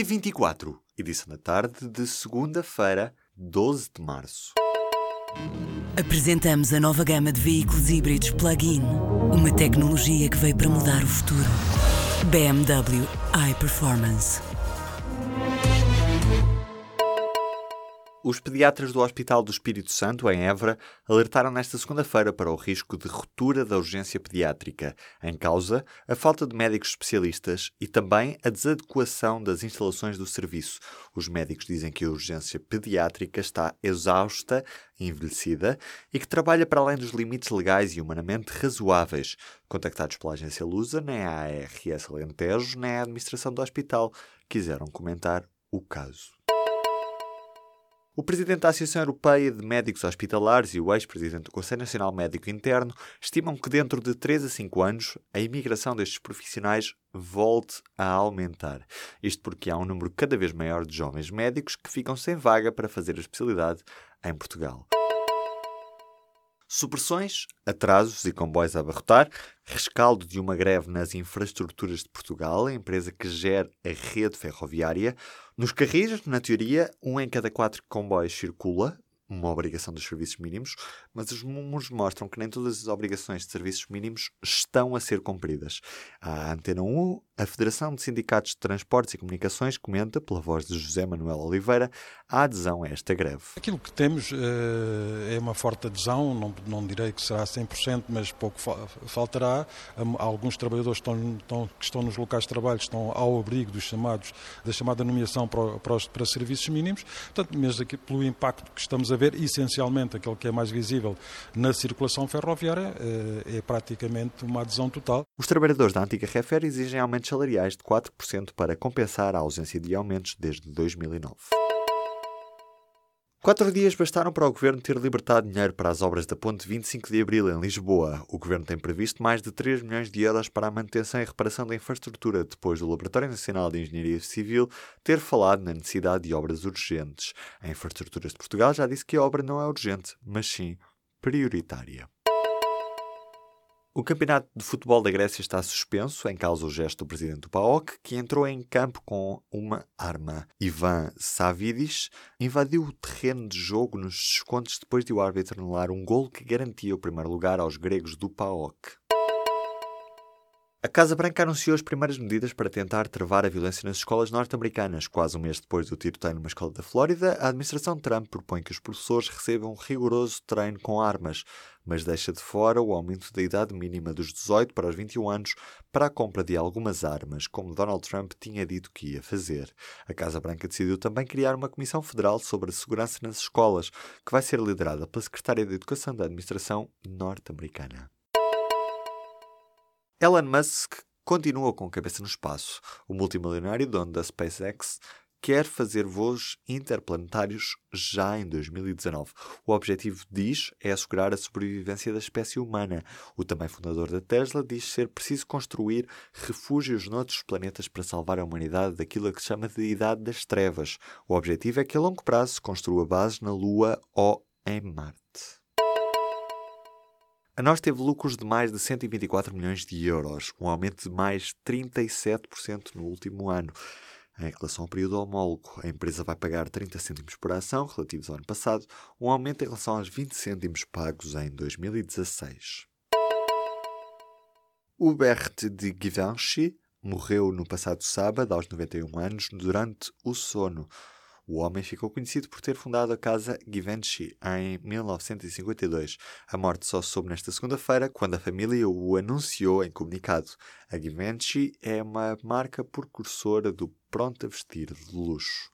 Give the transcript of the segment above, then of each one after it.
P24, edição da tarde de segunda-feira, 12 de março. Apresentamos a nova gama de veículos híbridos plug-in. Uma tecnologia que veio para mudar o futuro. BMW iPerformance. Os pediatras do Hospital do Espírito Santo, em Évora, alertaram nesta segunda-feira para o risco de ruptura da urgência pediátrica, em causa a falta de médicos especialistas e também a desadequação das instalações do serviço. Os médicos dizem que a urgência pediátrica está exausta, envelhecida e que trabalha para além dos limites legais e humanamente razoáveis. Contactados pela agência Lusa, nem a ARS Alentejo, nem a administração do hospital quiseram comentar o caso. O presidente da Associação Europeia de Médicos Hospitalares e o ex-presidente do Conselho Nacional Médico Interno estimam que dentro de 3 a 5 anos a imigração destes profissionais volte a aumentar. Isto porque há um número cada vez maior de jovens médicos que ficam sem vaga para fazer a especialidade em Portugal. Supressões, atrasos e comboios a abarrotar, rescaldo de uma greve nas infraestruturas de Portugal, a empresa que gera a rede ferroviária. Nos carris, na teoria, um em cada quatro comboios circula, uma obrigação dos serviços mínimos, mas os números mostram que nem todas as obrigações de serviços mínimos estão a ser cumpridas. A Antena 1, a Federação de Sindicatos de Transportes e Comunicações, comenta, pela voz de José Manuel Oliveira, a adesão a esta greve. Aquilo que temos uh, é uma forte adesão, não, não direi que será 100%, mas pouco fa faltará. Alguns trabalhadores estão, estão, que estão nos locais de trabalho estão ao abrigo dos chamados, da chamada nomeação para, para, os, para serviços mínimos, portanto, mesmo aqui, pelo impacto que estamos a essencialmente aquele que é mais visível na circulação ferroviária, eh, é praticamente uma adesão total. Os trabalhadores da antiga Refer exigem aumentos salariais de 4% para compensar a ausência de aumentos desde 2009. Quatro dias bastaram para o Governo ter libertado dinheiro para as obras da Ponte 25 de Abril, em Lisboa. O Governo tem previsto mais de 3 milhões de euros para a manutenção e reparação da infraestrutura, depois do Laboratório Nacional de Engenharia Civil ter falado na necessidade de obras urgentes. A Infraestruturas de Portugal já disse que a obra não é urgente, mas sim prioritária. O campeonato de futebol da Grécia está suspenso, em causa o gesto do presidente do PAOK, que entrou em campo com uma arma. Ivan Savidis invadiu o terreno de jogo nos descontos depois de o árbitro anular um gol que garantia o primeiro lugar aos gregos do PAOK. A Casa Branca anunciou as primeiras medidas para tentar travar a violência nas escolas norte-americanas. Quase um mês depois do tiroteio numa escola da Flórida, a administração Trump propõe que os professores recebam um rigoroso treino com armas, mas deixa de fora o aumento da idade mínima dos 18 para os 21 anos para a compra de algumas armas, como Donald Trump tinha dito que ia fazer. A Casa Branca decidiu também criar uma comissão federal sobre a segurança nas escolas, que vai ser liderada pela Secretária de Educação da administração norte-americana. Elon Musk continua com a cabeça no espaço. O multimilionário dono da SpaceX quer fazer voos interplanetários já em 2019. O objetivo, diz, é assegurar a sobrevivência da espécie humana. O também fundador da Tesla diz ser preciso construir refúgios noutros planetas para salvar a humanidade daquilo que se chama de Idade das Trevas. O objetivo é que a longo prazo se construa bases na Lua ou em Marte. A nós teve lucros de mais de 124 milhões de euros, um aumento de mais 37% no último ano. Em relação ao período homólogo, a empresa vai pagar 30 cêntimos por ação, relativos ao ano passado, um aumento em relação aos 20 cêntimos pagos em 2016. Hubert de Givenchy morreu no passado sábado, aos 91 anos, durante o sono. O homem ficou conhecido por ter fundado a casa Givenchy em 1952. A morte só soube nesta segunda-feira, quando a família o anunciou em comunicado. A Givenchy é uma marca precursora do pronto a vestir de luxo.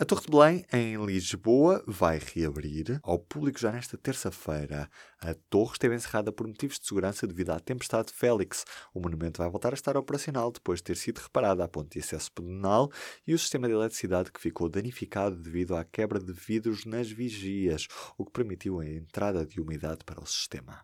A Torre de Belém, em Lisboa, vai reabrir ao público já nesta terça-feira. A torre esteve encerrada por motivos de segurança devido à tempestade Félix. O monumento vai voltar a estar operacional depois de ter sido reparada a ponte de acesso pedonal e o sistema de eletricidade que ficou danificado devido à quebra de vidros nas vigias, o que permitiu a entrada de umidade para o sistema.